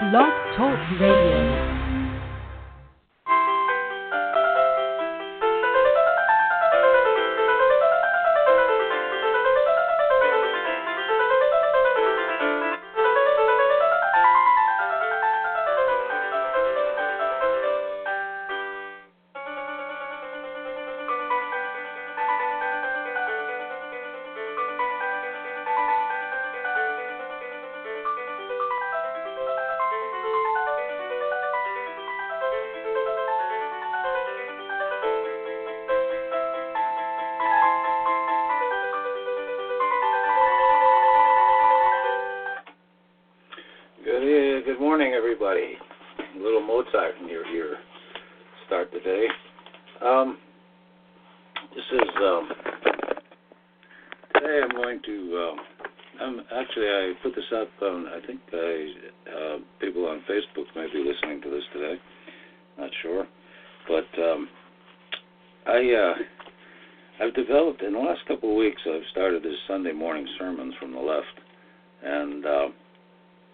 Blog Talk Radio. Actually. I put this up. On, I think I, uh, people on Facebook may be listening to this today. Not sure, but um, I. Uh, I've developed in the last couple of weeks. I've started this Sunday morning sermons from the left, and. Uh,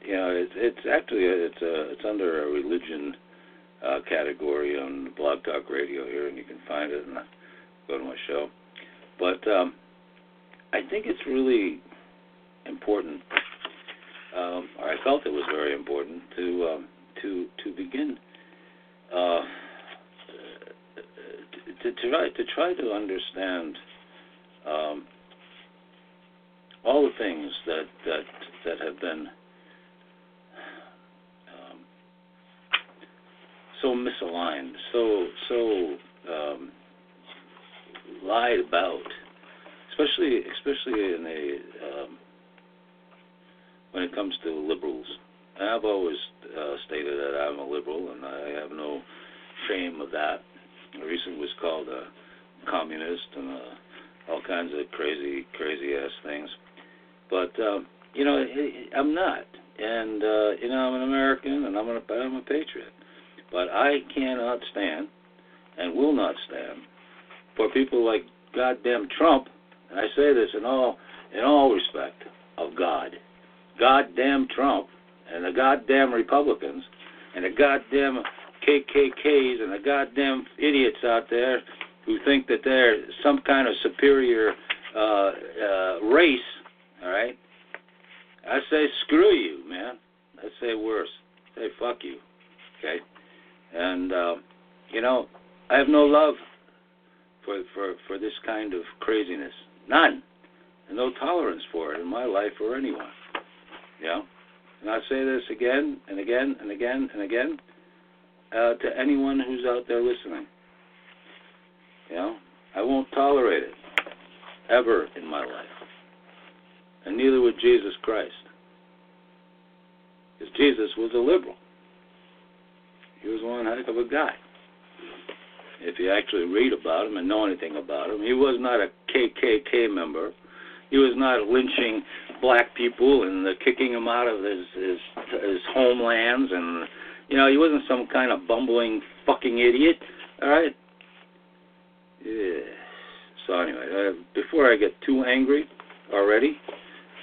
you know, it's it's actually it's a, it's under a religion uh, category on Blog Talk Radio here, and you can find it and go to my show. But um, I think it's really important, um, or I felt it was very important to um, to to begin uh, to, to try to try to understand um, all the things that that that have been um, so misaligned, so so um, lied about, especially especially in a it comes to liberals. I've always uh, stated that I'm a liberal, and I have no shame of that. I recently was called a communist and uh, all kinds of crazy crazy ass things, but um, you know I'm not and uh, you know I'm an American and I'm, an, I'm a patriot. But I cannot stand and will not stand for people like goddamn Trump. And I say this in all in all respect of God, goddamn Trump and the goddamn Republicans and the goddamn KKKs and the goddamn idiots out there who think that they're some kind of superior uh, uh, race. All right I say screw you, man. I say worse. I say fuck you. Okay? And uh, you know, I have no love for for for this kind of craziness. None. And no tolerance for it in my life or anyone. Know? And I say this again and again and again and again uh, to anyone who's out there listening. Know? I won't tolerate it ever in my life and neither would Jesus Christ. Because Jesus was a liberal. He was one heck of a guy. If you actually read about him and know anything about him, he was not a KKK member. He was not lynching black people and uh, kicking them out of his, his his homelands, and you know he wasn't some kind of bumbling fucking idiot. All right. Yeah. So anyway, uh, before I get too angry already,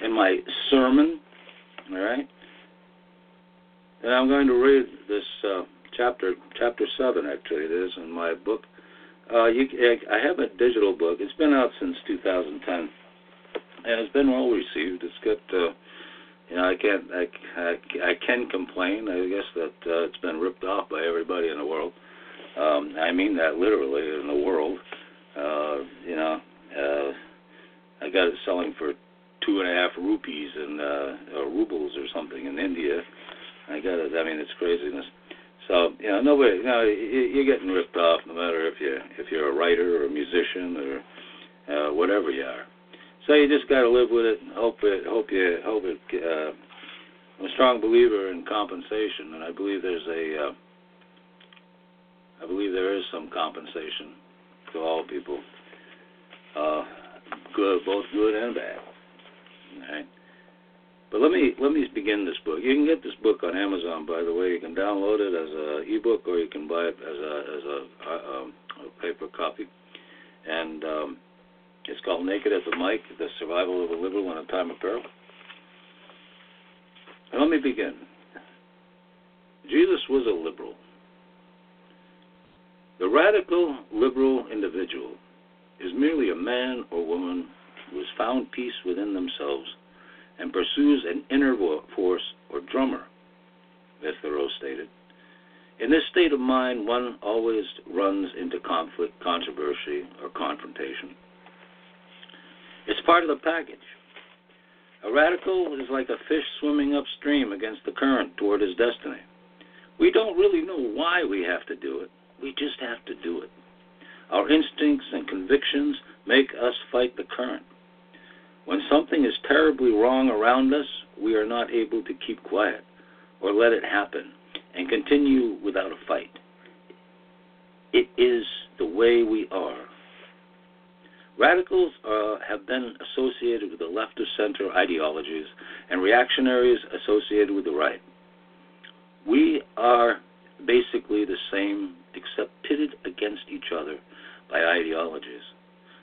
in my sermon, all right? And I'm going to read this uh, chapter, chapter seven, actually, it is in my book. Uh, you, I have a digital book. It's been out since 2010, and it's been well received. It's got, uh, you know, I can't, I, I, I can complain. I guess that uh, it's been ripped off by everybody in the world. Um, I mean that literally in the world. Uh, you know, uh, I got it selling for two and a half rupees and uh, or rubles or something in India. I got it. I mean, it's craziness. So you know, nobody, you know, you're getting ripped off no matter if you if you're a writer or a musician or uh, whatever you are. So you just got to live with it. Hope it. Hope you. Hope it. Uh, I'm a strong believer in compensation, and I believe there's a. Uh, I believe there is some compensation to all people, uh, good, both good and bad. Right. But let me let me begin this book. You can get this book on Amazon, by the way. You can download it as a ebook, or you can buy it as a as a, a, um, a paper copy. And um, it's called Naked at the Mic: The Survival of a Liberal in a Time of Peril. And let me begin. Jesus was a liberal. The radical liberal individual is merely a man or woman who has found peace within themselves and pursues an inner force or drummer, as Thoreau stated. In this state of mind, one always runs into conflict, controversy, or confrontation. It's part of the package. A radical is like a fish swimming upstream against the current toward his destiny. We don't really know why we have to do it, we just have to do it. Our instincts and convictions make us fight the current. When something is terribly wrong around us, we are not able to keep quiet or let it happen and continue without a fight. It is the way we are. Radicals uh, have been associated with the left of center ideologies and reactionaries associated with the right. We are basically the same, except pitted against each other by ideologies.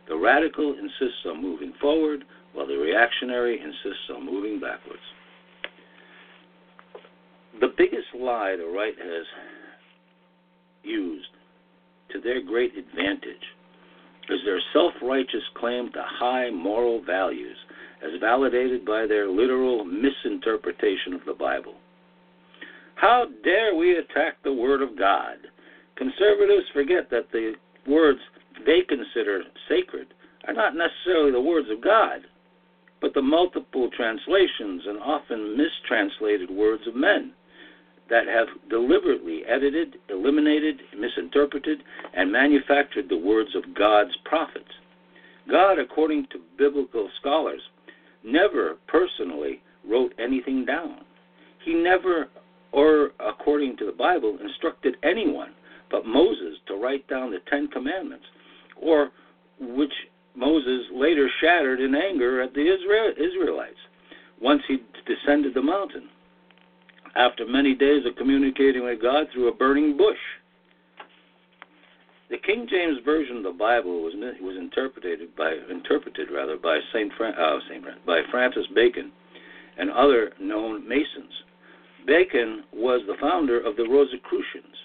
The radical insists on moving forward, while the reactionary insists on moving backwards. The biggest lie the right has used to their great advantage is their self righteous claim to high moral values as validated by their literal misinterpretation of the Bible. How dare we attack the Word of God? Conservatives forget that the words they consider sacred are not necessarily the words of God, but the multiple translations and often mistranslated words of men that have deliberately edited, eliminated, misinterpreted, and manufactured the words of God's prophets. God, according to biblical scholars, never personally wrote anything down. He never, or according to the Bible, instructed anyone but Moses to write down the Ten Commandments, or which Moses later shattered in anger at the Israel, Israelites once he descended the mountain after many days of communicating with God through a burning bush. The King James version of the Bible was was interpreted by interpreted rather by Saint, Fran, uh, Saint by Francis Bacon and other known Masons. Bacon was the founder of the Rosicrucians.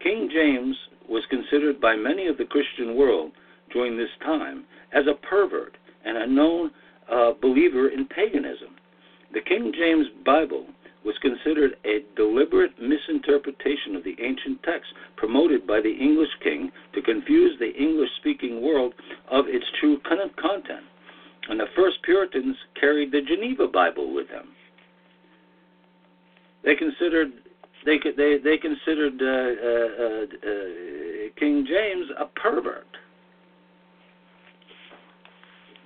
King James was considered by many of the Christian world during this time as a pervert and a known uh, believer in paganism. The King James Bible was considered a deliberate misinterpretation of the ancient text promoted by the English king to confuse the English speaking world of its true content. And the first Puritans carried the Geneva Bible with them. They considered they they they considered uh, uh, uh, King James a pervert.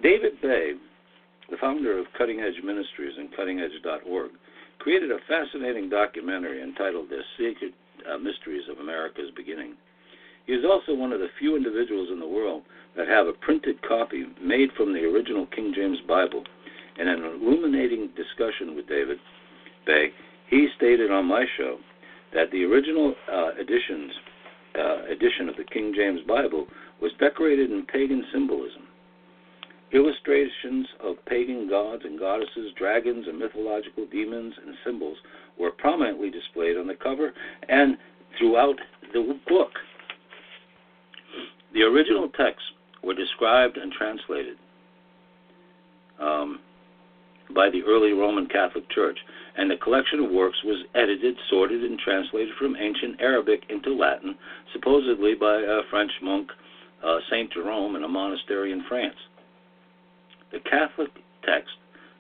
David Bay, the founder of Cutting Edge Ministries and CuttingEdge.org, created a fascinating documentary entitled The Secret uh, Mysteries of America's Beginning. He is also one of the few individuals in the world that have a printed copy made from the original King James Bible. In an illuminating discussion with David Bay, he stated on my show that the original uh, editions uh, edition of the King James Bible was decorated in pagan symbolism. Illustrations of pagan gods and goddesses, dragons and mythological demons and symbols were prominently displayed on the cover and throughout the book. The original texts were described and translated um, by the early Roman Catholic Church, and the collection of works was edited, sorted, and translated from ancient Arabic into Latin, supposedly by a French monk, uh, Saint Jerome, in a monastery in France. The Catholic text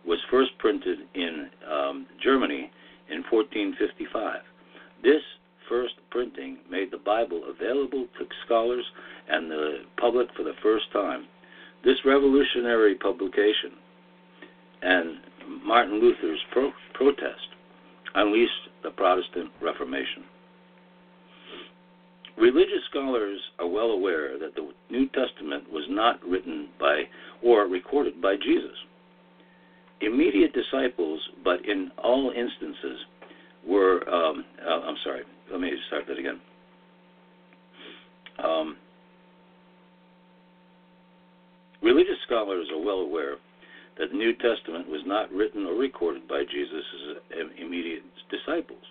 was first printed in um, Germany in 1455. This first printing made the Bible available to scholars and the public for the first time. This revolutionary publication and Martin Luther's pro- protest unleashed the Protestant Reformation. Religious scholars are well aware that the New Testament was not written by or recorded by Jesus. Immediate disciples, but in all instances, were. Um, uh, I'm sorry, let me start that again. Um, religious scholars are well aware that the New Testament was not written or recorded by Jesus' immediate disciples.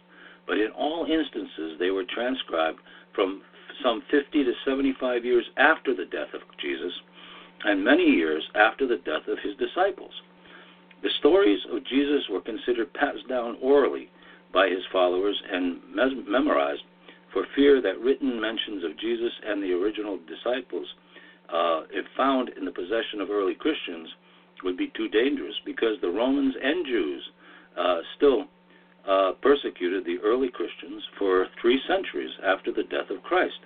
But in all instances, they were transcribed from some 50 to 75 years after the death of Jesus and many years after the death of his disciples. The stories of Jesus were considered passed down orally by his followers and memorized for fear that written mentions of Jesus and the original disciples, uh, if found in the possession of early Christians, would be too dangerous because the Romans and Jews uh, still uh, persecuted the early Christians for three centuries after the death of Christ.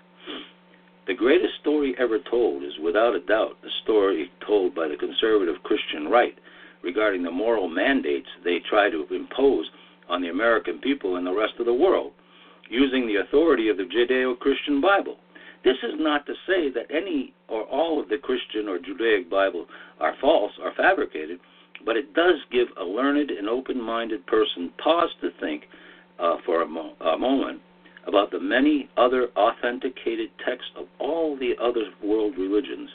The greatest story ever told is without a doubt the story told by the conservative Christian right regarding the moral mandates they try to impose on the American people and the rest of the world using the authority of the Judeo Christian Bible. This is not to say that any or all of the Christian or Judaic Bible are false or fabricated, but it does give a learned and open minded person pause to think uh, for a, mo- a moment about the many other authenticated texts of all the other world religions.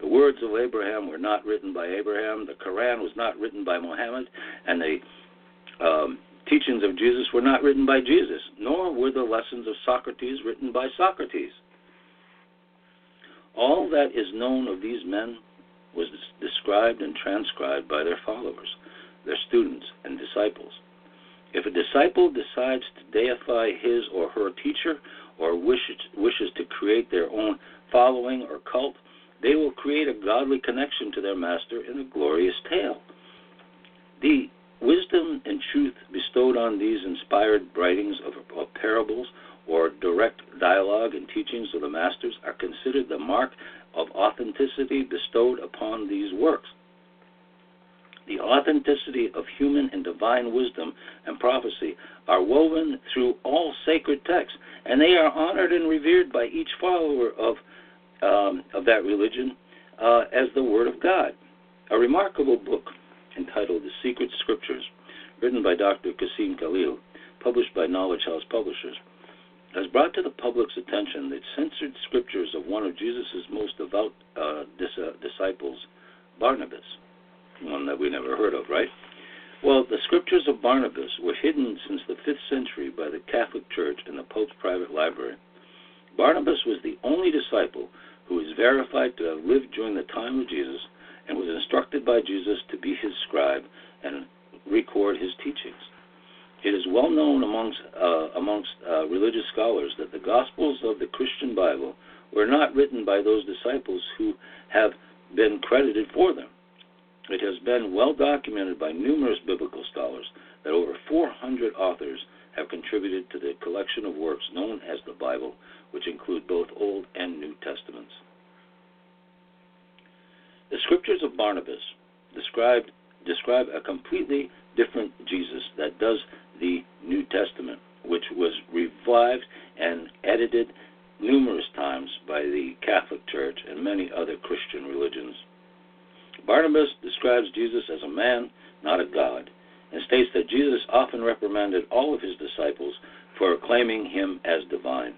The words of Abraham were not written by Abraham, the Quran was not written by Muhammad, and the um, teachings of Jesus were not written by Jesus, nor were the lessons of Socrates written by Socrates. All that is known of these men was described and transcribed by their followers, their students, and disciples. If a disciple decides to deify his or her teacher or wishes, wishes to create their own following or cult, they will create a godly connection to their master in a glorious tale. The Wisdom and truth bestowed on these inspired writings of, of parables or direct dialogue and teachings of the masters are considered the mark of authenticity bestowed upon these works. The authenticity of human and divine wisdom and prophecy are woven through all sacred texts, and they are honored and revered by each follower of, um, of that religion uh, as the Word of God. A remarkable book entitled The Secret Scriptures, written by Dr. Qasim Khalil, published by Knowledge House Publishers, has brought to the public's attention the censored scriptures of one of Jesus' most devout uh, dis- uh, disciples, Barnabas, one that we never heard of, right? Well, the scriptures of Barnabas were hidden since the 5th century by the Catholic Church in the Pope's private library. Barnabas was the only disciple who is verified to have lived during the time of Jesus and was instructed by Jesus to be his scribe and record his teachings. It is well known amongst, uh, amongst uh, religious scholars that the Gospels of the Christian Bible were not written by those disciples who have been credited for them. It has been well documented by numerous biblical scholars that over 400 authors have contributed to the collection of works known as the Bible, which include both Old and New Testaments. The scriptures of Barnabas describe, describe a completely different Jesus that does the New Testament, which was revived and edited numerous times by the Catholic Church and many other Christian religions. Barnabas describes Jesus as a man, not a God, and states that Jesus often reprimanded all of his disciples for claiming him as divine.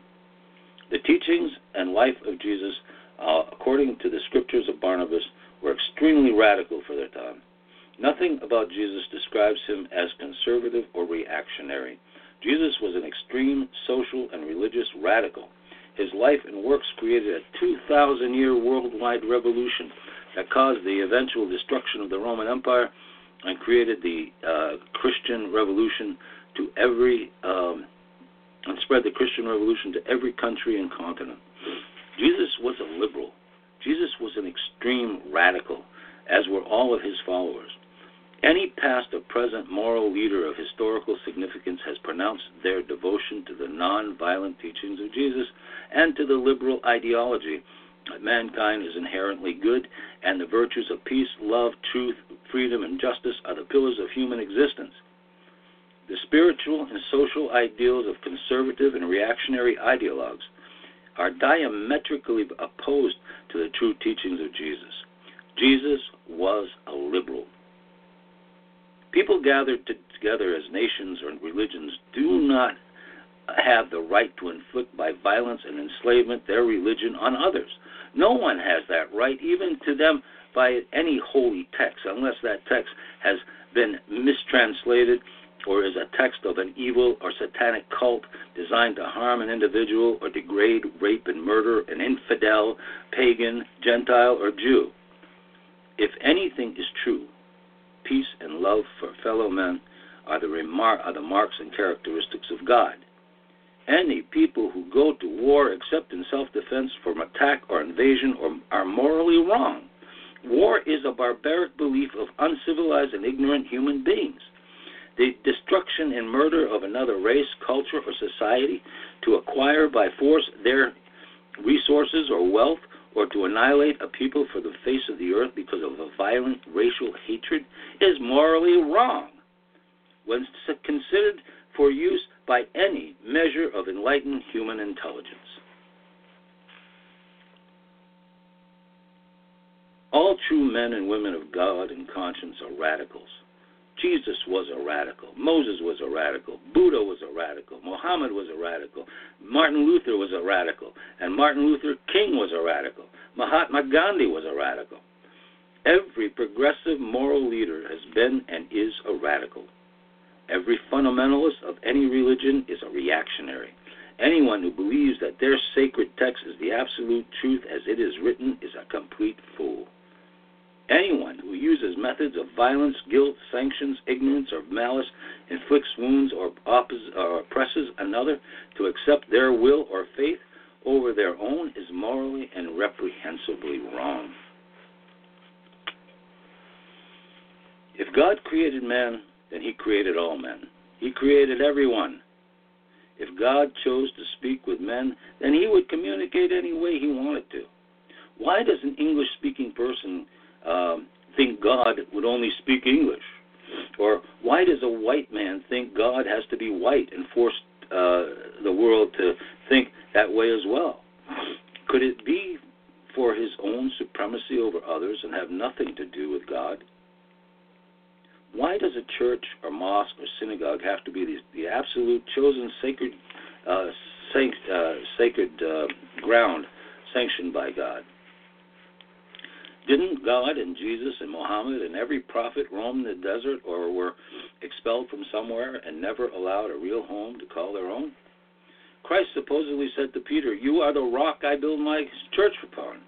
The teachings and life of Jesus, uh, according to the scriptures of Barnabas, were extremely radical for their time. Nothing about Jesus describes him as conservative or reactionary. Jesus was an extreme social and religious radical. His life and works created a 2,000 year worldwide revolution that caused the eventual destruction of the Roman Empire and created the uh, Christian Revolution to every um, and spread the Christian Revolution to every country and continent. Jesus was a liberal. Jesus was an extreme radical, as were all of his followers. Any past or present moral leader of historical significance has pronounced their devotion to the non-violent teachings of Jesus and to the liberal ideology that mankind is inherently good and the virtues of peace, love, truth, freedom, and justice are the pillars of human existence. The spiritual and social ideals of conservative and reactionary ideologues are diametrically opposed to the true teachings of Jesus. Jesus was a liberal. People gathered together as nations or religions do not have the right to inflict by violence and enslavement their religion on others. No one has that right, even to them by any holy text, unless that text has been mistranslated or is a text of an evil or satanic cult designed to harm an individual or degrade, rape, and murder an infidel, pagan, Gentile, or Jew. If anything is true, peace and love for fellow men are the, remar- are the marks and characteristics of God. Any people who go to war except in self defense from attack or invasion or are morally wrong. War is a barbaric belief of uncivilized and ignorant human beings. The destruction and murder of another race, culture, or society to acquire by force their resources or wealth or to annihilate a people for the face of the earth because of a violent racial hatred is morally wrong. When considered for use by any measure of enlightened human intelligence. All true men and women of God and conscience are radicals. Jesus was a radical. Moses was a radical. Buddha was a radical. Muhammad was a radical. Martin Luther was a radical. And Martin Luther King was a radical. Mahatma Gandhi was a radical. Every progressive moral leader has been and is a radical. Every fundamentalist of any religion is a reactionary. Anyone who believes that their sacred text is the absolute truth as it is written is a complete fool. Anyone who uses methods of violence, guilt, sanctions, ignorance, or malice, inflicts wounds, or, oppos- or oppresses another to accept their will or faith over their own is morally and reprehensibly wrong. If God created man, then he created all men. He created everyone. If God chose to speak with men, then he would communicate any way he wanted to. Why does an English speaking person um, think God would only speak English? Or why does a white man think God has to be white and force uh, the world to think that way as well? Could it be for his own supremacy over others and have nothing to do with God? Why does a church or mosque or synagogue have to be the, the absolute chosen sacred uh, sanct, uh, sacred uh, ground sanctioned by God? Didn't God and Jesus and Muhammad and every prophet roam the desert or were expelled from somewhere and never allowed a real home to call their own? Christ supposedly said to Peter, You are the rock I build my church upon.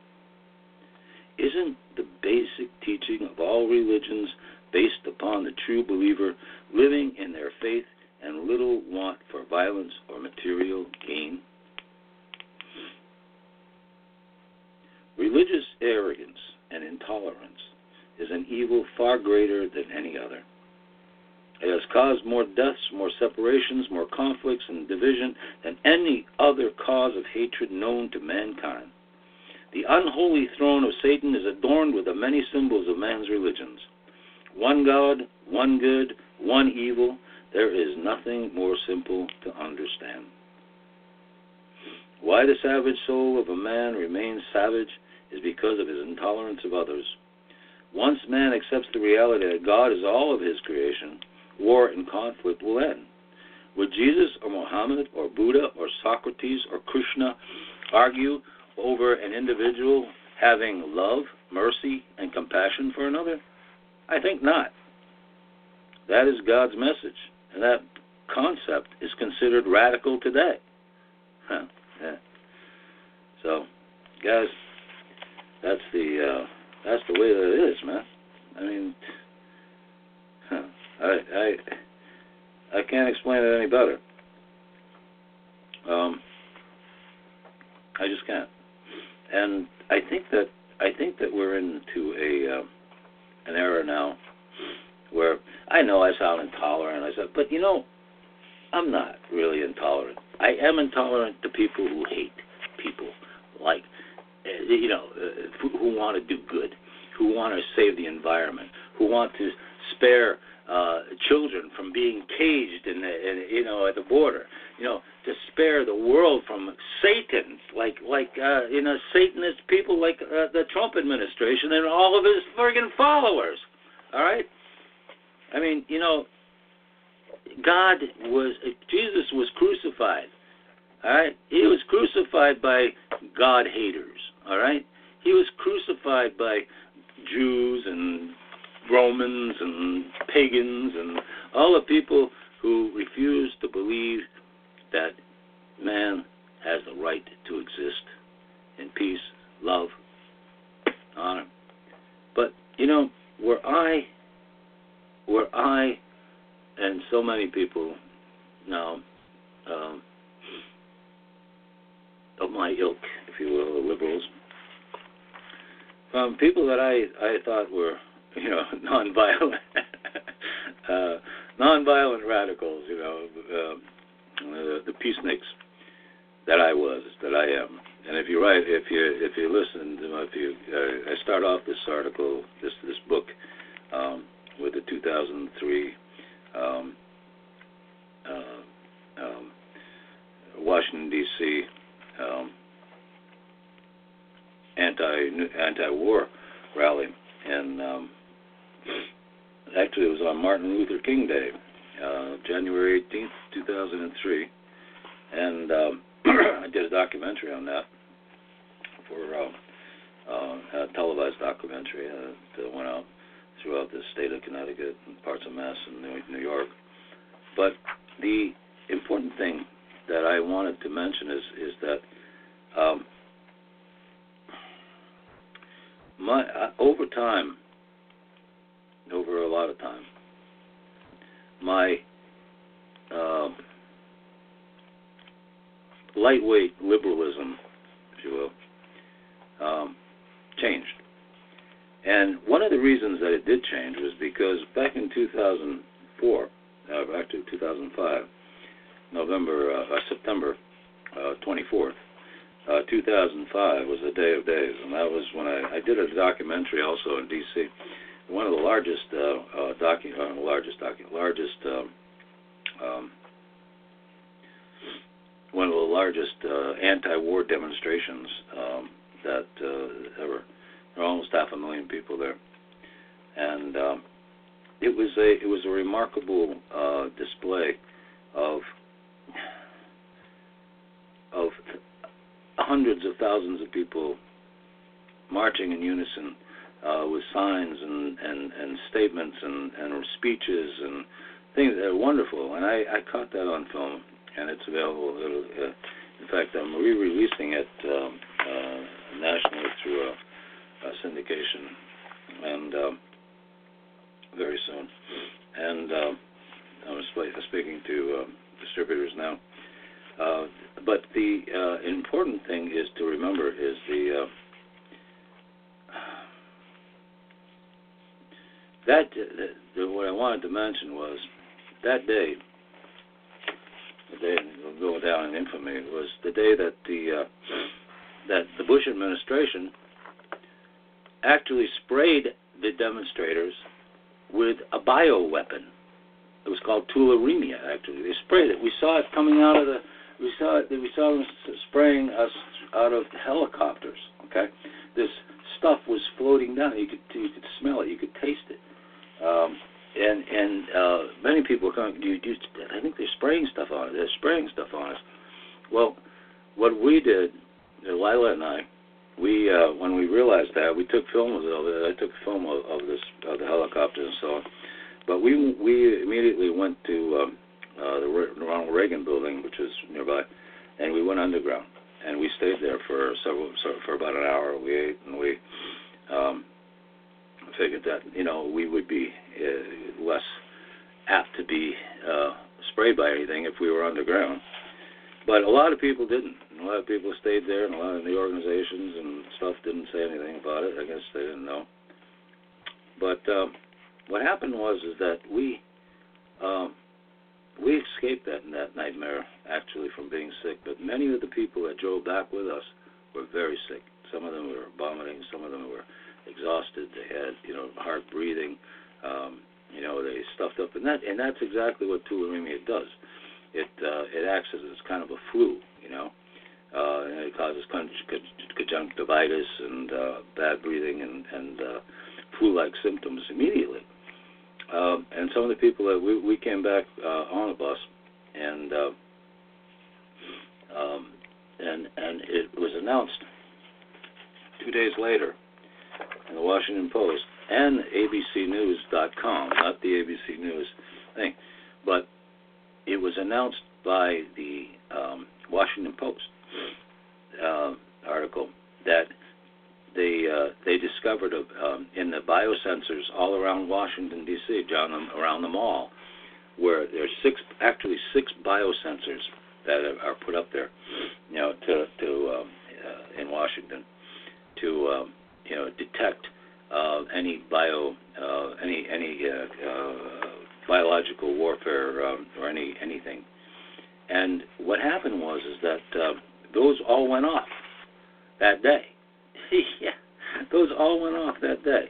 Isn't the basic teaching of all religions based upon the true believer living in their faith and little want for violence or material gain? Religious arrogance and intolerance is an evil far greater than any other. It has caused more deaths, more separations, more conflicts and division than any other cause of hatred known to mankind. The unholy throne of Satan is adorned with the many symbols of man's religions. One God, one good, one evil. There is nothing more simple to understand. Why the savage soul of a man remains savage is because of his intolerance of others. Once man accepts the reality that God is all of his creation, war and conflict will end. Would Jesus or Muhammad or Buddha or Socrates or Krishna argue over an individual having love, mercy, and compassion for another? I think not. That is God's message, and that concept is considered radical today. Huh, yeah. So, guys, that's the uh, that's the way that it is, man. I mean, I I I can't explain it any better. Um, I just can't. And I think that I think that we're into a uh, an era now where I know I sound intolerant. I said, but you know, I'm not really intolerant. I am intolerant to people who hate people, like you know, uh, who want to do good, who want to save the environment, who want to spare uh, children from being caged in, the, in you know at the border, you know, to spare the world from Satan, like like uh, you know Satanist people like uh, the Trump administration and all of his friggin' followers. All right, I mean, you know, God was Jesus was crucified. All right, he was crucified by God haters. All right, he was crucified by Jews and Romans and pagans and all the people who refuse to believe that man has the right to exist in peace, love, honor. But you know, were I, were I, and so many people now um, of my ilk, if you will, the liberals, from people that I I thought were you know nonviolent, uh, nonviolent radicals, you know, uh, uh, the peaceniks that I was, that I am. And if you write, if you if you listen, if you, uh, I start off this article, this this book, um, with the 2003 um, uh, um, Washington D.C. Um, anti anti-war rally, and um, actually it was on Martin Luther King Day, uh, January 18th, 2003, and um, I did a documentary on that for uh, uh, a televised documentary uh, that went out throughout the state of Connecticut and parts of Mass and New York. But the important thing that I wanted to mention is is that um, my uh, over time, over a lot of time, my uh, lightweight liberalism, if you will, um, changed. And one of the reasons that it did change was because back in 2004, uh, actually 2005, November, uh, uh, September uh, 24th, uh, 2005 was the day of days, and that was when I, I did a documentary also in D.C. One of the largest uh, uh, docu, uh, largest docu, largest um, um, one of the largest uh, anti-war demonstrations um, that uh, ever. There were almost half a million people there, and um, it was a it was a remarkable uh, display of of hundreds of thousands of people marching in unison uh, with signs and, and, and statements and, and speeches and things that are wonderful. And I, I caught that on film, and it's available. Uh, in fact, I'm re-releasing it um, uh, nationally through a, a syndication, and um, very soon. And um, I'm speaking to uh, distributors now. Uh, but the uh, important thing is to remember is the uh, that the, what I wanted to mention was that day, the day will go down in infamy was the day that the uh, that the Bush administration actually sprayed the demonstrators with a bioweapon. It was called tularemia. Actually, they sprayed it. We saw it coming out of the we saw it. We saw them spraying us out of helicopters. Okay, this stuff was floating down. You could you could smell it. You could taste it. Um, and and uh, many people are coming. You, you, I think they're spraying stuff on. They're spraying stuff on us. Well, what we did, Lila and I, we uh, when we realized that, we took film of it. I took film of, of this of the helicopter and so on. But we we immediately went to um, uh, the Ronald Reagan building, which was nearby, and we went underground and we stayed there for several for about an hour. We ate and we um, figured that you know we would be uh, less apt to be uh, sprayed by anything if we were underground. But a lot of people didn't. A lot of people stayed there, and a lot of the organizations and stuff didn't say anything about it. I guess they didn't know. But um, what happened was is that we um, we escaped that that nightmare actually from being sick. But many of the people that drove back with us were very sick. Some of them were vomiting. Some of them were exhausted. They had you know hard breathing. Um, you know they stuffed up, and that and that's exactly what tularemia does. It uh, it acts as it's kind of a flu. You know. Uh, it causes conjunctivitis and uh, bad breathing and, and uh, flu-like symptoms immediately. Um, and some of the people that we, we came back uh, on a bus, and uh, um, and and it was announced two days later in the Washington Post and ABCNews.com, not the ABC News thing, but it was announced by the um, Washington Post uh, article that they uh, they discovered a, um, in the biosensors all around Washington D.C. down around the mall, where there's six actually six biosensors that are put up there, you know, to to um, uh, in Washington to um, you know detect uh, any bio uh, any any uh, uh, biological warfare um, or any anything. And what happened was is that uh, those all went off that day. yeah, those all went off that day.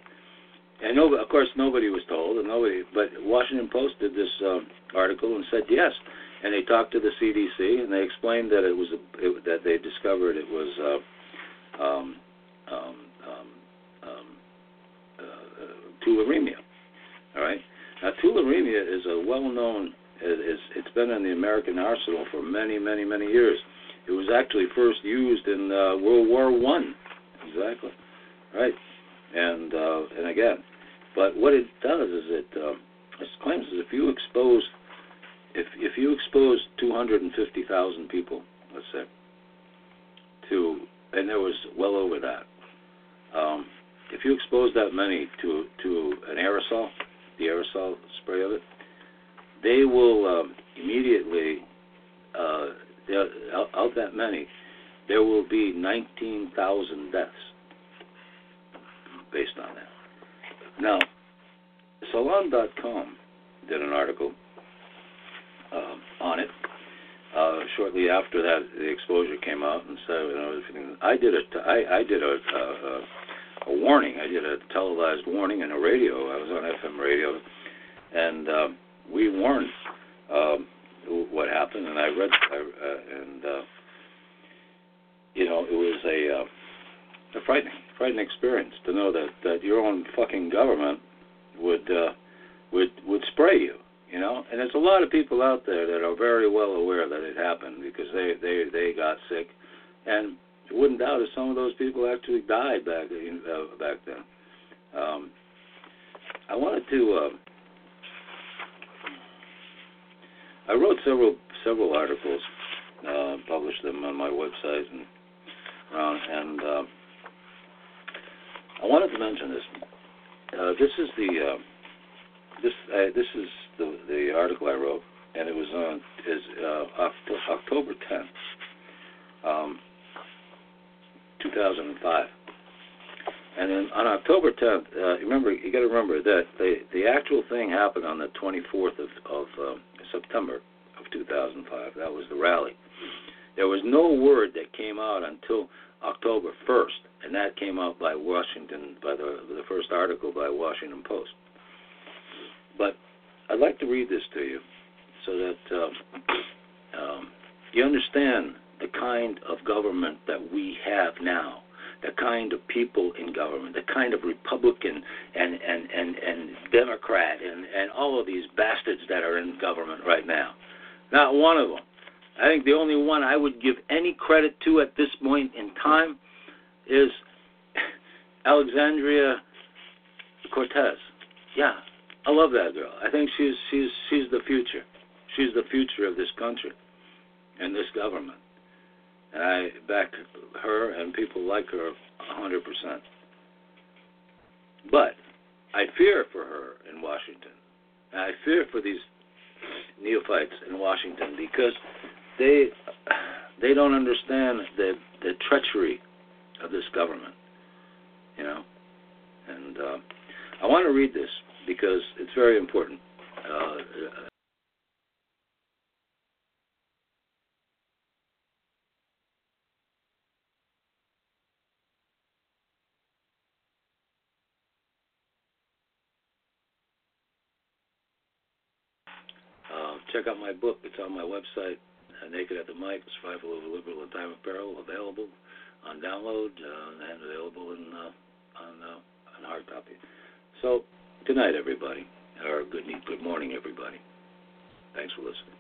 And no, of course, nobody was told, and nobody. But Washington Post did this um, article and said yes, and they talked to the CDC and they explained that it was a, it, that they discovered it was uh, um, um, um, um, uh, tularemia. All right. Now, tularemia is a well-known. Is it's been in the American arsenal for many, many, many years. It was actually first used in uh, World War One. Exactly. Right. And uh, and again, but what it does is it it claims that if you expose if if you expose 250,000 people, let's say, to and there was well over that. Um, if you expose that many to to an aerosol, the aerosol spray of it, they will um, immediately uh, out that many, there will be 19,000 deaths based on that. Now, Salon.com did an article uh, on it uh, shortly after that the exposure came out, and so you know, I did a I, I did a, a a warning. I did a televised warning in a radio. I was on FM radio, and uh, we warned um, what happened. And I read, uh, and uh, you know, it was a uh, a frightening, frightening experience to know that that your own fucking government would uh, would would spray you. You know, and there's a lot of people out there that are very well aware that it happened because they they they got sick, and wouldn't doubt if some of those people actually died back uh, back then. Um, I wanted to. Uh, I wrote several several articles, uh, published them on my website, and uh, and uh, I wanted to mention this. Uh, this is the uh, this uh, this is the the article I wrote, and it was on is uh, October 10th. Um, 2005. And then on October 10th, uh, remember you got to remember that the the actual thing happened on the 24th of, of uh, September of 2005. That was the rally. There was no word that came out until October 1st, and that came out by Washington by the the first article by Washington Post. But I'd like to read this to you so that uh, um, you understand the kind of government that we have now, the kind of people in government, the kind of Republican and and and, and Democrat and and all of these bastards that are in government right now. Not one of them. I think the only one I would give any credit to at this point in time is Alexandria Cortez. Yeah, I love that girl. I think she's she's she's the future. She's the future of this country and this government. And I back her and people like her 100%. But I fear for her in Washington. And I fear for these neophytes in Washington because they they don't understand the the treachery of this government, you know. And uh, I want to read this because it's very important. Uh, check out my book. It's on my website, uh, Naked at the Mic, Survival of a Liberal in Time of Peril, available on download uh, and available in uh, on uh, on hard copy. So, good night, everybody, or good good morning, everybody. Thanks for listening.